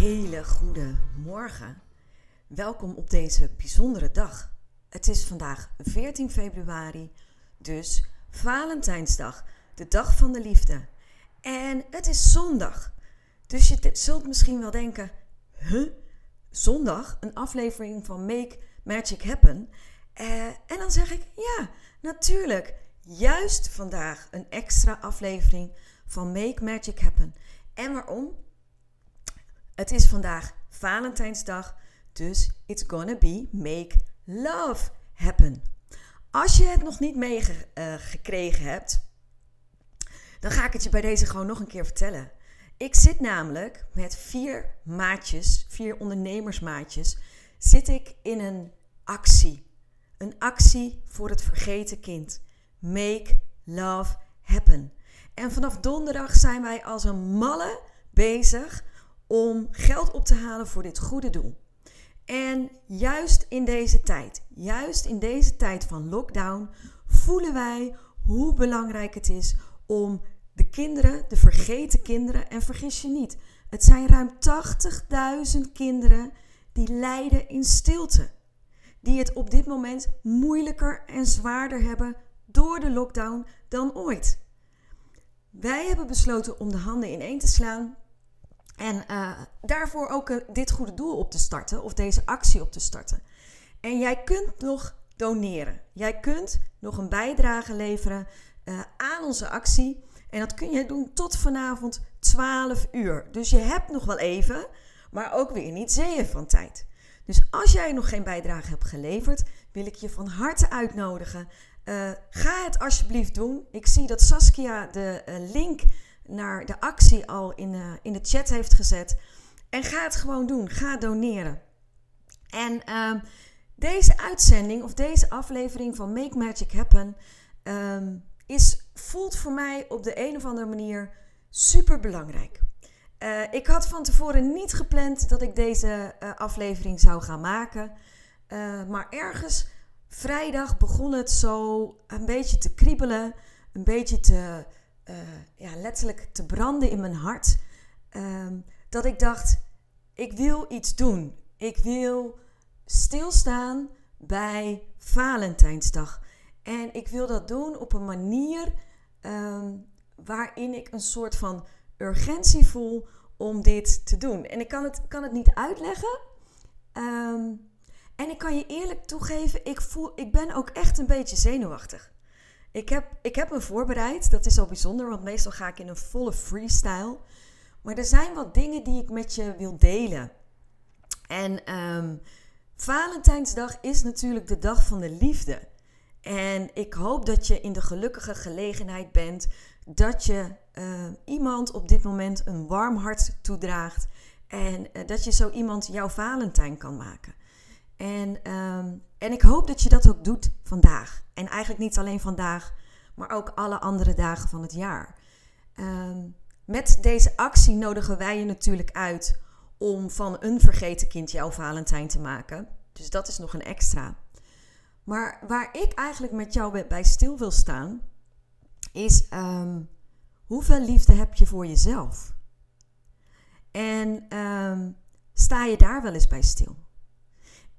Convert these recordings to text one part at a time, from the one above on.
Hele goede morgen. Welkom op deze bijzondere dag. Het is vandaag 14 februari, dus Valentijnsdag, de dag van de liefde. En het is zondag. Dus je zult misschien wel denken: huh? Zondag een aflevering van Make Magic Happen. Uh, en dan zeg ik: ja, natuurlijk. Juist vandaag een extra aflevering van Make Magic Happen. En waarom? Het is vandaag Valentijnsdag, dus it's gonna be Make Love Happen. Als je het nog niet meegekregen uh, hebt, dan ga ik het je bij deze gewoon nog een keer vertellen. Ik zit namelijk met vier maatjes, vier ondernemersmaatjes, zit ik in een actie. Een actie voor het vergeten kind. Make love happen. En vanaf donderdag zijn wij als een malle bezig om geld op te halen voor dit goede doel. En juist in deze tijd, juist in deze tijd van lockdown, voelen wij hoe belangrijk het is om de kinderen, de vergeten kinderen, en vergis je niet, het zijn ruim 80.000 kinderen die lijden in stilte. Die het op dit moment moeilijker en zwaarder hebben door de lockdown dan ooit. Wij hebben besloten om de handen ineen te slaan en uh, daarvoor ook uh, dit goede doel op te starten of deze actie op te starten. En jij kunt nog doneren. Jij kunt nog een bijdrage leveren uh, aan onze actie. En dat kun je doen tot vanavond 12 uur. Dus je hebt nog wel even, maar ook weer niet zeeën van tijd. Dus als jij nog geen bijdrage hebt geleverd, wil ik je van harte uitnodigen. Ga het alsjeblieft doen. Ik zie dat Saskia de link naar de actie al in, uh, in de chat heeft gezet. En ga het gewoon doen. Ga doneren. En ehm, deze uitzending of deze aflevering van Make Magic Happen um, is voelt voor mij op de een of andere manier super belangrijk. Uh, ik had van tevoren niet gepland dat ik deze uh, aflevering zou gaan maken. Maar ergens vrijdag begon het zo een beetje te kriebelen. Een beetje te, ja, letterlijk te branden in mijn hart. Ehm, dat ik dacht, ik wil iets doen. Ik wil stilstaan bij Valentijnsdag. En ik wil dat doen op een manier um, waarin ik een soort van urgentie voel om dit te doen. En ik kan het, kan het niet uitleggen. Um, en ik kan je eerlijk toegeven, ik, voel, ik ben ook echt een beetje zenuwachtig. Ik heb, ik heb me voorbereid. Dat is al bijzonder, want meestal ga ik in een volle freestyle. Maar er zijn wat dingen die ik met je wil delen. En um, Valentijnsdag is natuurlijk de dag van de liefde. En ik hoop dat je in de gelukkige gelegenheid bent dat je uh, iemand op dit moment een warm hart toedraagt. En uh, dat je zo iemand jouw Valentijn kan maken. En, um, en ik hoop dat je dat ook doet vandaag. En eigenlijk niet alleen vandaag, maar ook alle andere dagen van het jaar. Um, met deze actie nodigen wij je natuurlijk uit om van een vergeten kind jouw Valentijn te maken. Dus dat is nog een extra. Maar waar ik eigenlijk met jou bij stil wil staan, is um, hoeveel liefde heb je voor jezelf? En sta je daar wel eens bij stil?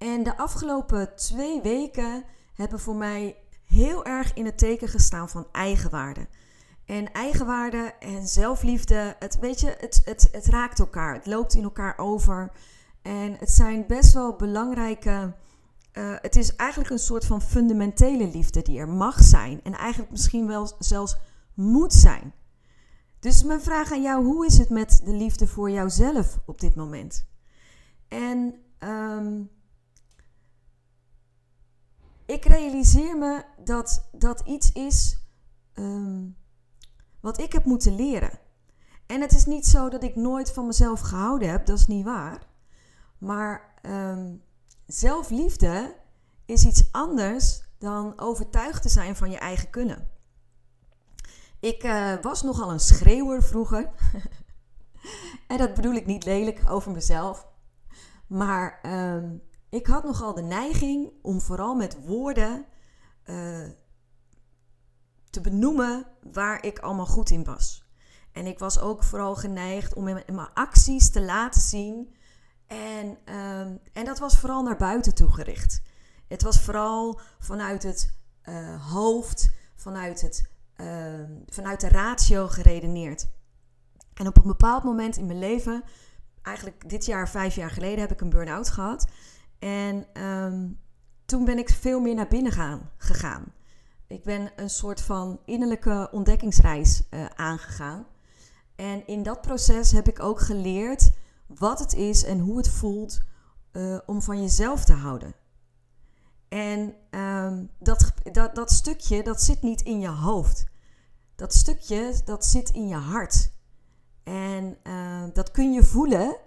En de afgelopen twee weken hebben voor mij heel erg in het teken gestaan van eigenwaarde. En eigenwaarde en zelfliefde, het, weet je, het, het, het raakt elkaar. Het loopt in elkaar over. En het zijn best wel belangrijke uh, het is eigenlijk een soort van fundamentele liefde die er mag zijn. En eigenlijk misschien wel zelfs moet zijn. Dus mijn vraag aan jou, hoe is het met de liefde voor jouzelf op dit moment? En um, ik realiseer me dat dat iets is um, wat ik heb moeten leren. En het is niet zo dat ik nooit van mezelf gehouden heb, dat is niet waar. Maar ehm, zelfliefde is iets anders dan overtuigd te zijn van je eigen kunnen. Ik uh, was nogal een schreeuwer vroeger. en dat bedoel ik niet lelijk over mezelf. Maar ehm, ik had nogal de neiging om vooral met woorden uh, te benoemen waar ik allemaal goed in was. En ik was ook vooral geneigd om in mijn acties te laten zien. En, um, en dat was vooral naar buiten toe gericht. Het was vooral vanuit het uh, hoofd, vanuit, het, uh, vanuit de ratio geredeneerd. En op een bepaald moment in mijn leven, eigenlijk dit jaar, vijf jaar geleden, heb ik een burn-out gehad. En um, toen ben ik veel meer naar binnen gaan, gegaan. Ik ben een soort van innerlijke ontdekkingsreis uh, aangegaan. En in dat proces heb ik ook geleerd wat het is en hoe het voelt uh, om van jezelf te houden. En um, dat, dat, dat stukje, dat zit niet in je hoofd. Dat stukje, dat zit in je hart. En uh, dat kun je voelen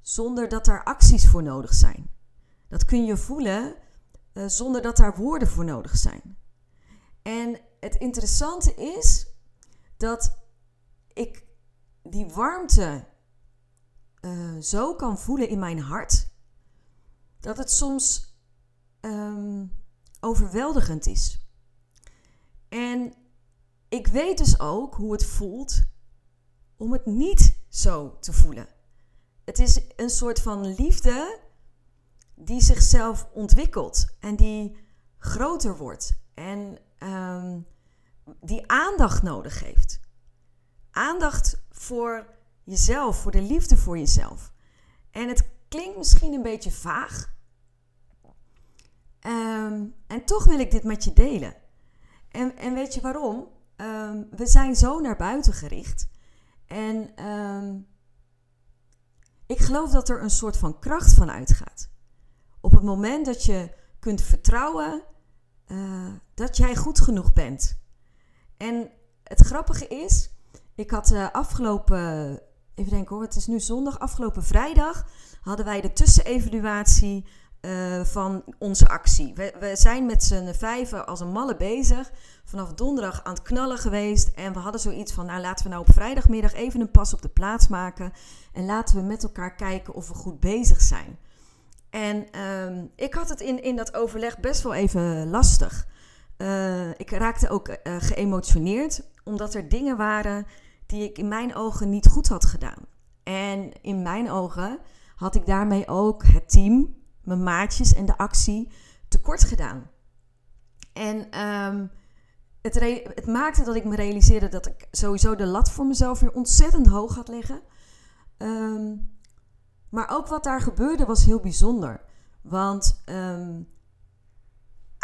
zonder dat er acties voor nodig zijn. Dat kun je voelen uh, zonder dat daar woorden voor nodig zijn. En het interessante is dat ik die warmte uh, zo kan voelen in mijn hart, dat het soms um, overweldigend is. En ik weet dus ook hoe het voelt om het niet zo te voelen. Het is een soort van liefde die zichzelf ontwikkelt en die groter wordt en um, die aandacht nodig heeft. Aandacht voor jezelf, voor de liefde voor jezelf. En het klinkt misschien een beetje vaag. Um, en toch wil ik dit met je delen. En, en weet je waarom? Um, we zijn zo naar buiten gericht. En ik geloof dat er een soort van kracht van uitgaat. Op het moment dat je kunt vertrouwen uh, dat jij goed genoeg bent. En het grappige is, ik had uh, afgelopen, even denken hoor, het is nu zondag, afgelopen vrijdag hadden wij de tussenevaluatie uh, van onze actie. We, we zijn met z'n vijven als een malle bezig. Vanaf donderdag aan het knallen geweest. En we hadden zoiets van, nou laten we nou op vrijdagmiddag even een pas op de plaats maken. En laten we met elkaar kijken of we goed bezig zijn. En uh, ik had het in, in dat overleg best wel even lastig. Uh, ik raakte ook uh, geëmotioneerd, omdat er dingen waren die ik in mijn ogen niet goed had gedaan. En in mijn ogen had ik daarmee ook het team, mijn maatjes en de actie tekort gedaan. En um, het, het, maakte dat ik me realiseerde dat ik sowieso de lat voor mezelf weer ontzettend hoog had liggen. Um, maar ook wat daar gebeurde was heel bijzonder. Want um,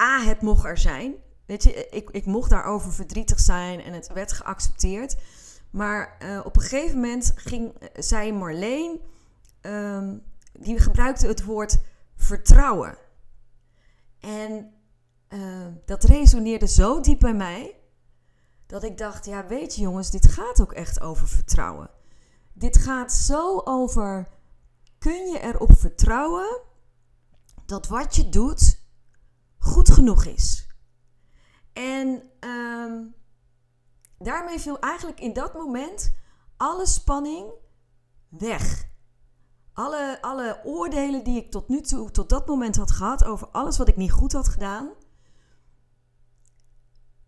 A, het mocht er zijn. Weet je, ik, ik mocht daarover verdrietig zijn en het werd geaccepteerd. Maar uh, op een gegeven moment ging, zei Marleen, um, die gebruikte het woord vertrouwen. En uh, dat resoneerde zo diep bij mij, dat ik dacht, ja weet je jongens, dit gaat ook echt over vertrouwen. Dit gaat zo over kun je erop vertrouwen dat wat je doet goed genoeg is. En um, daarmee viel eigenlijk in dat moment alle spanning weg. Alle, alle oordelen die ik tot nu toe, tot dat moment had gehad over alles wat ik niet goed had gedaan.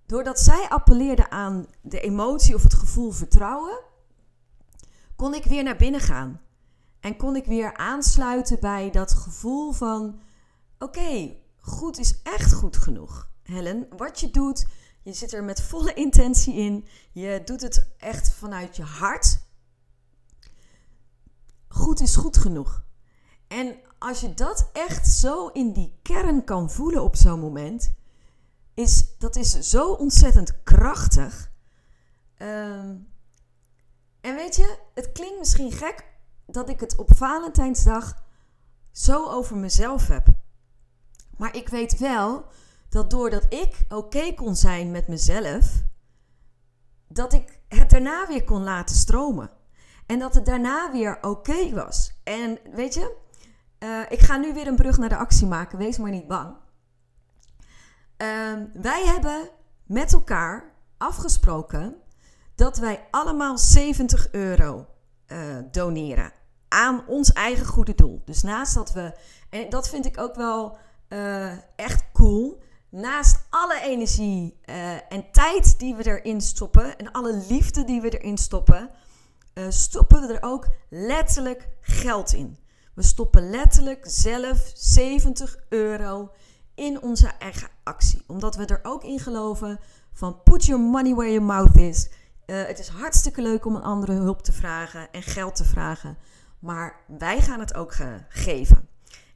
Doordat zij appelleerde aan de emotie of het gevoel vertrouwen, kon ik weer naar binnen gaan. En kon ik weer aansluiten bij dat gevoel van: oké, goed is echt goed genoeg. Helen, wat je doet, je zit er met volle intentie in. Je doet het echt vanuit je hart. Goed is goed genoeg. En als je dat echt zo in die kern kan voelen op zo'n moment, is dat is zo ontzettend krachtig. Um, en weet je, het klinkt misschien gek dat ik het op Valentijnsdag zo over mezelf heb. Maar ik weet wel dat doordat ik oké kon zijn met mezelf, dat ik het daarna weer kon laten stromen. En dat het daarna weer oké was. En weet je, uh, ik ga nu weer een brug naar de actie maken. Wees maar niet bang. Uh, wij hebben met elkaar afgesproken dat wij allemaal 70 euro uh, doneren aan ons eigen goede doel. Dus naast dat we, en dat vind ik ook wel uh, echt cool. Naast alle energie uh, en tijd die we erin stoppen en alle liefde die we erin stoppen, stoppen we er ook letterlijk geld in. We stoppen letterlijk zelf 70 euro in onze eigen actie. Omdat we er ook in geloven van put your money where your mouth is. Uh, het is hartstikke leuk om een andere hulp te vragen en geld te vragen. Maar wij gaan het ook geven.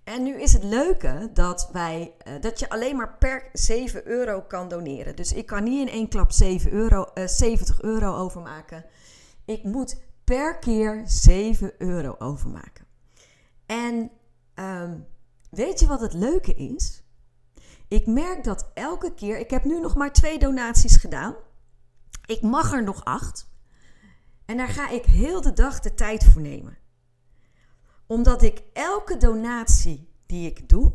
En nu is het leuke dat, wij, uh, dat je alleen maar per 7 euro kan doneren. Dus ik kan niet in één klap 7 euro, uh, 70 euro overmaken. Ik moet per keer 7 euro overmaken. En um, weet je wat het leuke is? Ik merk dat elke keer, ik heb nu nog maar twee donaties gedaan. Ik mag er nog acht. En daar ga ik heel de dag de tijd voor nemen. Omdat ik elke donatie die ik doe,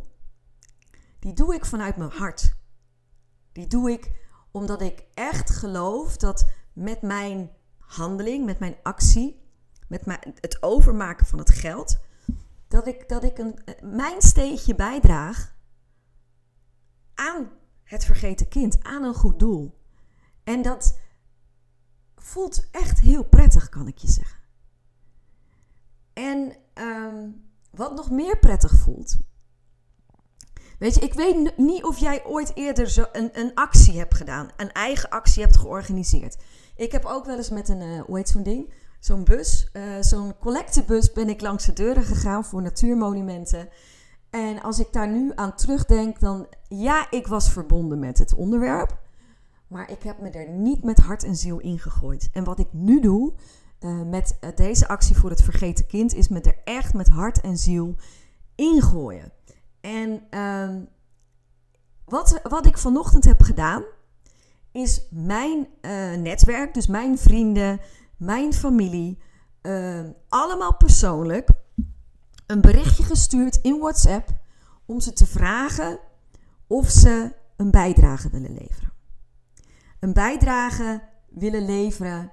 die doe ik vanuit mijn hart. Die doe ik omdat ik echt geloof dat met mijn handeling, met mijn actie, met het overmaken van het geld, dat ik, dat ik een, mijn steentje bijdraag aan het vergeten kind, aan een goed doel. En dat voelt echt heel prettig, kan ik je zeggen. En um, wat nog meer prettig voelt. Weet je, ik weet niet of jij ooit eerder zo een, een actie hebt gedaan, een eigen actie hebt georganiseerd. Ik heb ook wel eens met een, uh, hoe heet zo'n ding? Zo'n bus, uh, zo'n collectebus ben ik langs de deuren gegaan voor natuurmonumenten. En als ik daar nu aan terugdenk, dan ja, ik was verbonden met het onderwerp. Maar ik heb me er niet met hart en ziel in gegooid. En wat ik nu doe uh, met uh, deze actie voor het vergeten kind, is me er echt met hart en ziel ingooien. En uh, wat, wat ik vanochtend heb gedaan, is mijn uh, netwerk, dus mijn vrienden, mijn familie, ehm, allemaal persoonlijk een berichtje gestuurd in WhatsApp om ze te vragen of ze een bijdrage willen leveren. Een bijdrage willen leveren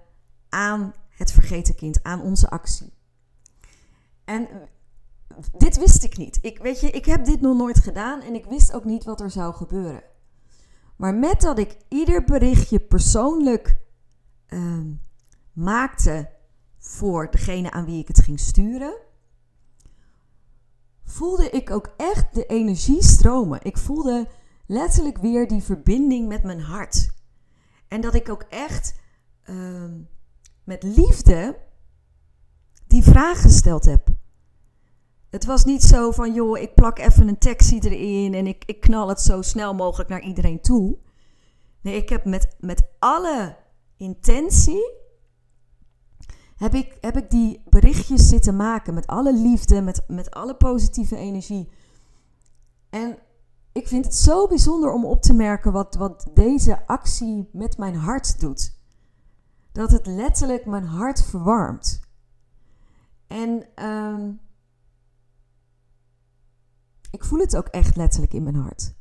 aan het vergeten kind, aan onze actie. En dit wist ik niet. Ik, weet je, ik heb dit nog nooit gedaan en ik wist ook niet wat er zou gebeuren. Maar met dat ik ieder berichtje persoonlijk uh, maakte voor degene aan wie ik het ging sturen, voelde ik ook echt de energie stromen. Ik voelde letterlijk weer die verbinding met mijn hart. En dat ik ook echt uh, met liefde die vraag gesteld heb. Het was niet zo van, joh, ik plak even een tekstje erin en ik, ik knal het zo snel mogelijk naar iedereen toe. Nee, ik heb met, met alle intentie heb ik, heb ik die berichtjes zitten maken met alle liefde, met, met alle positieve energie. En ik vind het zo bijzonder om op te merken wat, wat deze actie met mijn hart doet. Dat het letterlijk mijn hart verwarmt. En um, ik voel het ook echt letterlijk in mijn hart.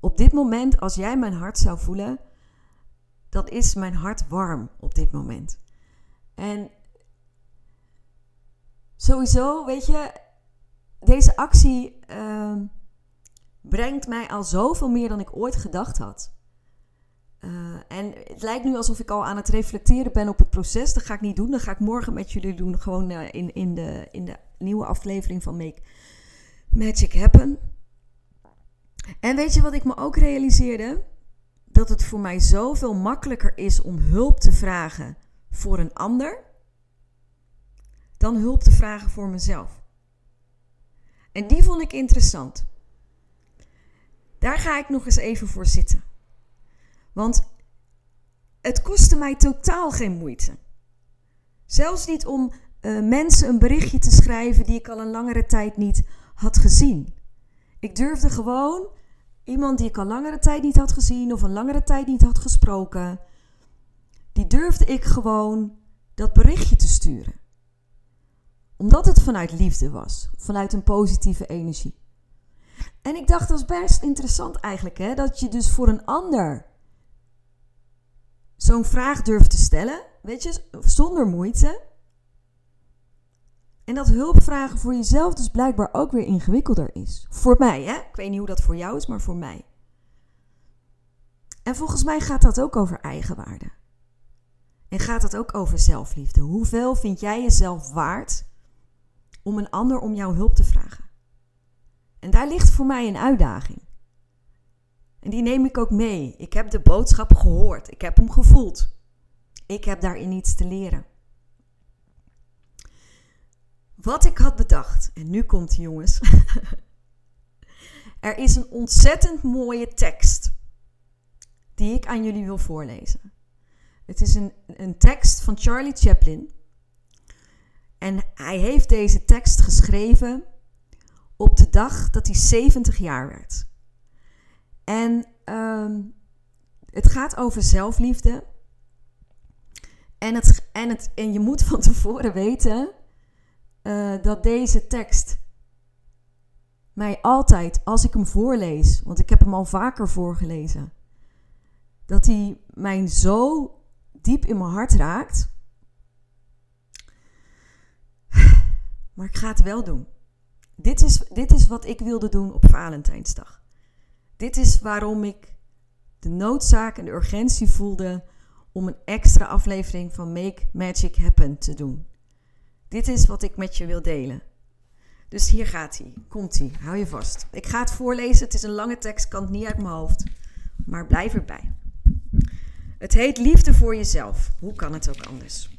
Op dit moment, als jij mijn hart zou voelen, dan is mijn hart warm op dit moment. En sowieso, weet je, deze actie uh, brengt mij al zoveel meer dan ik ooit gedacht had. Uh, en het lijkt nu alsof ik al aan het reflecteren ben op het proces. Dat ga ik niet doen. Dat ga ik morgen met jullie doen. Gewoon uh, in, in, de, in de nieuwe aflevering van Make Magic Happen. En weet je wat ik me ook realiseerde? Dat het voor mij zoveel makkelijker is om hulp te vragen voor een ander dan hulp te vragen voor mezelf. En die vond ik interessant. Daar ga ik nog eens even voor zitten. Want het kostte mij totaal geen moeite. Zelfs niet om uh, mensen een berichtje te schrijven die ik al een langere tijd niet had gezien. Ik durfde gewoon iemand die ik al langere tijd niet had gezien of een langere tijd niet had gesproken, die durfde ik gewoon dat berichtje te sturen. Omdat het vanuit liefde was, vanuit een positieve energie. En ik dacht, dat is best interessant eigenlijk, hè? dat je dus voor een ander zo'n vraag durft te stellen, weet je, zonder moeite. En dat hulpvragen voor jezelf dus blijkbaar ook weer ingewikkelder is. Voor mij, hè? Ik weet niet hoe dat voor jou is, maar voor mij. En volgens mij gaat dat ook over eigenwaarde. En gaat dat ook over zelfliefde. Hoeveel vind jij jezelf waard om een ander om jouw hulp te vragen? En daar ligt voor mij een uitdaging. En die neem ik ook mee. Ik heb de boodschap gehoord. Ik heb hem gevoeld. Ik heb daarin iets te leren. Wat ik had bedacht, en nu komt die jongens. er is een ontzettend mooie tekst die ik aan jullie wil voorlezen. Het is een, een tekst van Charlie Chaplin. En hij heeft deze tekst geschreven op de dag dat hij 70 jaar werd. En ehm, het gaat over zelfliefde. En, het, en, het, en je moet van tevoren weten uh, dat deze tekst mij altijd, als ik hem voorlees, want ik heb hem al vaker voorgelezen, dat hij mij zo diep in mijn hart raakt. Maar ik ga het wel doen. Dit is, dit is wat ik wilde doen op Valentijnsdag. Dit is waarom ik de noodzaak en de urgentie voelde om een extra aflevering van Make Magic Happen te doen. Dit is wat ik met je wil delen. Dus hier gaat hij. Komt hij. Hou je vast. Ik ga het voorlezen. Het is een lange tekst, kan het niet uit mijn hoofd. Maar blijf erbij. Het heet Liefde voor jezelf. Hoe kan het ook anders?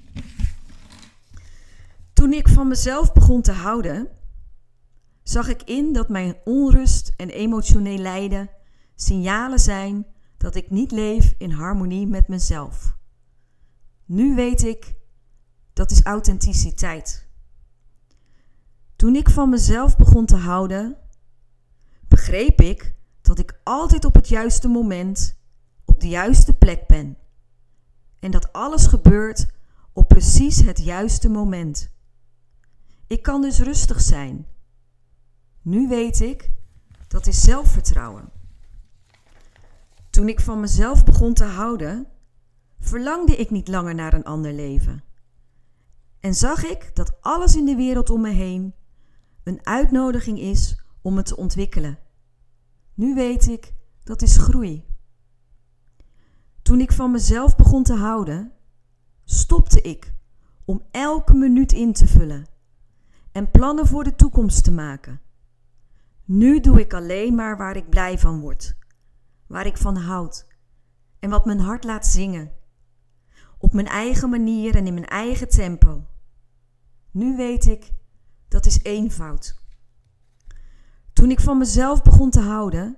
Toen ik van mezelf begon te houden, zag ik in dat mijn onrust en emotioneel lijden signalen zijn dat ik niet leef in harmonie met mezelf. Nu weet ik, dat is authenticiteit. Toen ik van mezelf begon te houden, begreep ik dat ik altijd op het juiste moment op de juiste plek ben. En dat alles gebeurt op precies het juiste moment. Ik kan dus rustig zijn. Nu weet ik, dat is zelfvertrouwen. Toen ik van mezelf begon te houden, verlangde ik niet langer naar een ander leven. En zag ik dat alles in de wereld om me heen een uitnodiging is om me te ontwikkelen. Nu weet ik, dat is groei. Toen ik van mezelf begon te houden, stopte ik om elke minuut in te vullen en plannen voor de toekomst te maken. Nu doe ik alleen maar waar ik blij van word, waar ik van houd en wat mijn hart laat zingen. Op mijn eigen manier en in mijn eigen tempo. Nu weet ik, dat is eenvoud. Toen ik van mezelf begon te houden,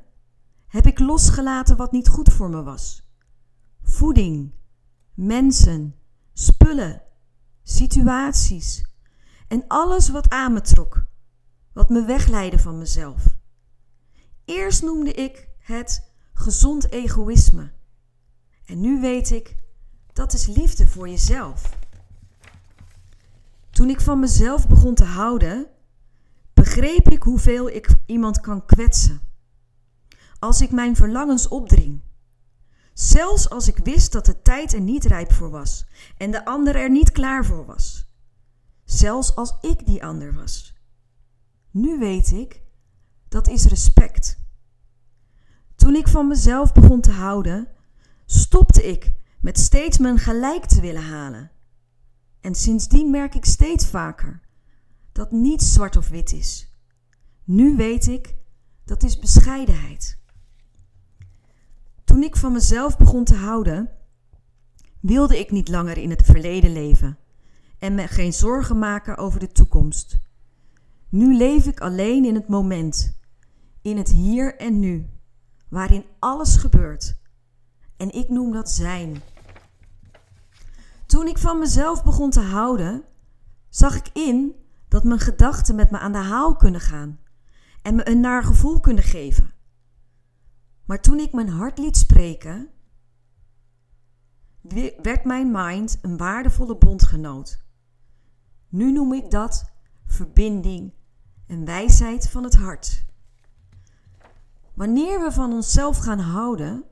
heb ik losgelaten wat niet goed voor me was. Voeding, mensen, spullen, situaties en alles wat aan me trok, wat me wegleidde van mezelf. Eerst noemde ik het gezond egoïsme. En nu weet ik, dat is liefde voor jezelf. Toen ik van mezelf begon te houden, begreep ik hoeveel ik iemand kan kwetsen. Als ik mijn verlangens opdring. Zelfs als ik wist dat de tijd er niet rijp voor was en de ander er niet klaar voor was. Zelfs als ik die ander was. Nu weet ik, dat is respect. Toen ik van mezelf begon te houden, stopte ik met steeds mijn gelijk te willen halen en sindsdien merk ik steeds vaker dat niets zwart of wit is. Nu weet ik dat is bescheidenheid. Toen ik van mezelf begon te houden, wilde ik niet langer in het verleden leven en me geen zorgen maken over de toekomst. Nu leef ik alleen in het moment, in het hier en nu, waarin alles gebeurt. En ik noem dat zijn. Toen ik van mezelf begon te houden, zag ik in dat mijn gedachten met me aan de haal kunnen gaan en me een naar gevoel kunnen geven. Maar toen ik mijn hart liet spreken, werd mijn mind een waardevolle bondgenoot. Nu noem ik dat verbinding en wijsheid van het hart. Wanneer we van onszelf gaan houden,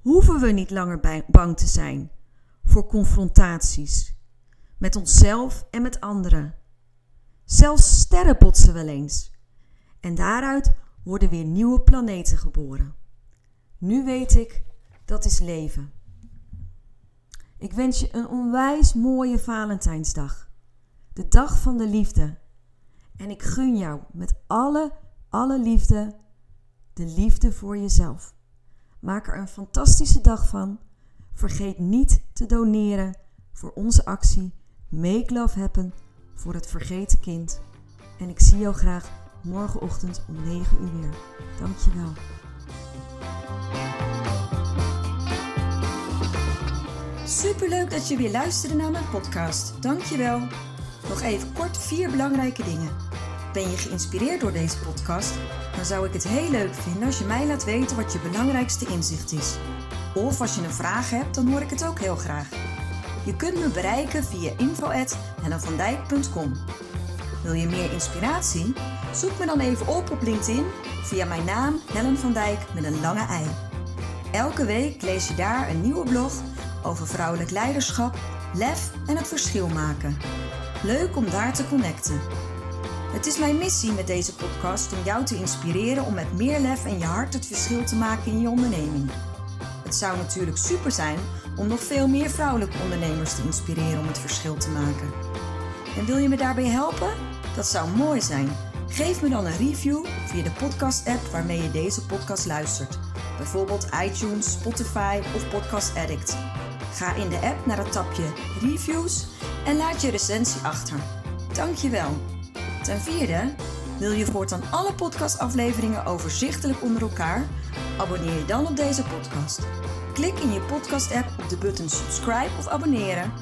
hoeven we niet langer bang te zijn voor confrontaties met onszelf en met anderen. Zelfs sterren botsen wel eens. En daaruit worden weer nieuwe planeten geboren. Nu weet ik, dat is leven. Ik wens je een onwijs mooie Valentijnsdag. De dag van de liefde. En ik gun jou met alle, alle liefde de liefde voor jezelf. Maak er een fantastische dag van. Vergeet niet te doneren voor onze actie Make Love Happen voor het vergeten kind. En ik zie jou graag morgenochtend om 9 uur weer. Dankjewel. Superleuk dat je weer luisterde naar mijn podcast. Dankjewel. Nog even kort vier belangrijke dingen. Ben je geïnspireerd door deze podcast? Dan zou ik het heel leuk vinden als je mij laat weten wat je belangrijkste inzicht is. Of als je een vraag hebt, dan hoor ik het ook heel graag. Je kunt me bereiken via info.hellenvandijk.com Wil je meer inspiratie? Zoek me dan even op op LinkedIn via mijn naam Helen van Dijk met een lange ei. Elke week lees je daar een nieuwe blog over vrouwelijk leiderschap, lef en het verschil maken. Leuk om daar te connecten. Het is mijn missie met deze podcast om jou te inspireren om met meer lef en je hart het verschil te maken in je onderneming. Het zou natuurlijk super zijn om nog veel meer vrouwelijke ondernemers te inspireren om het verschil te maken. En wil je me daarbij helpen? Dat zou mooi zijn. Geef me dan een review via de podcast-app waarmee je deze podcast luistert. Bijvoorbeeld iTunes, Spotify of Podcast Addict. Ga in de app naar het tapje Reviews en laat je recensie achter. Dankjewel. Ten vierde, wil je voortaan alle podcastafleveringen overzichtelijk onder elkaar? Abonneer je dan op deze podcast. Klik in je podcast-app op de button subscribe of abonneren.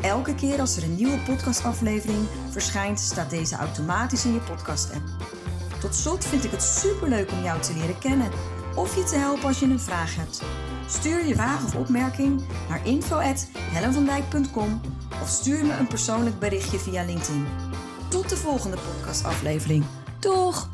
Elke keer als er een nieuwe podcastaflevering verschijnt, staat deze automatisch in je podcast-app. Tot slot vind ik het superleuk om jou te leren kennen of je te helpen als je een vraag hebt. Stuur je vraag of opmerking naar info@hellenvandijk.com of stuur me een persoonlijk berichtje via LinkedIn. Tot de volgende podcastaflevering. Doeg!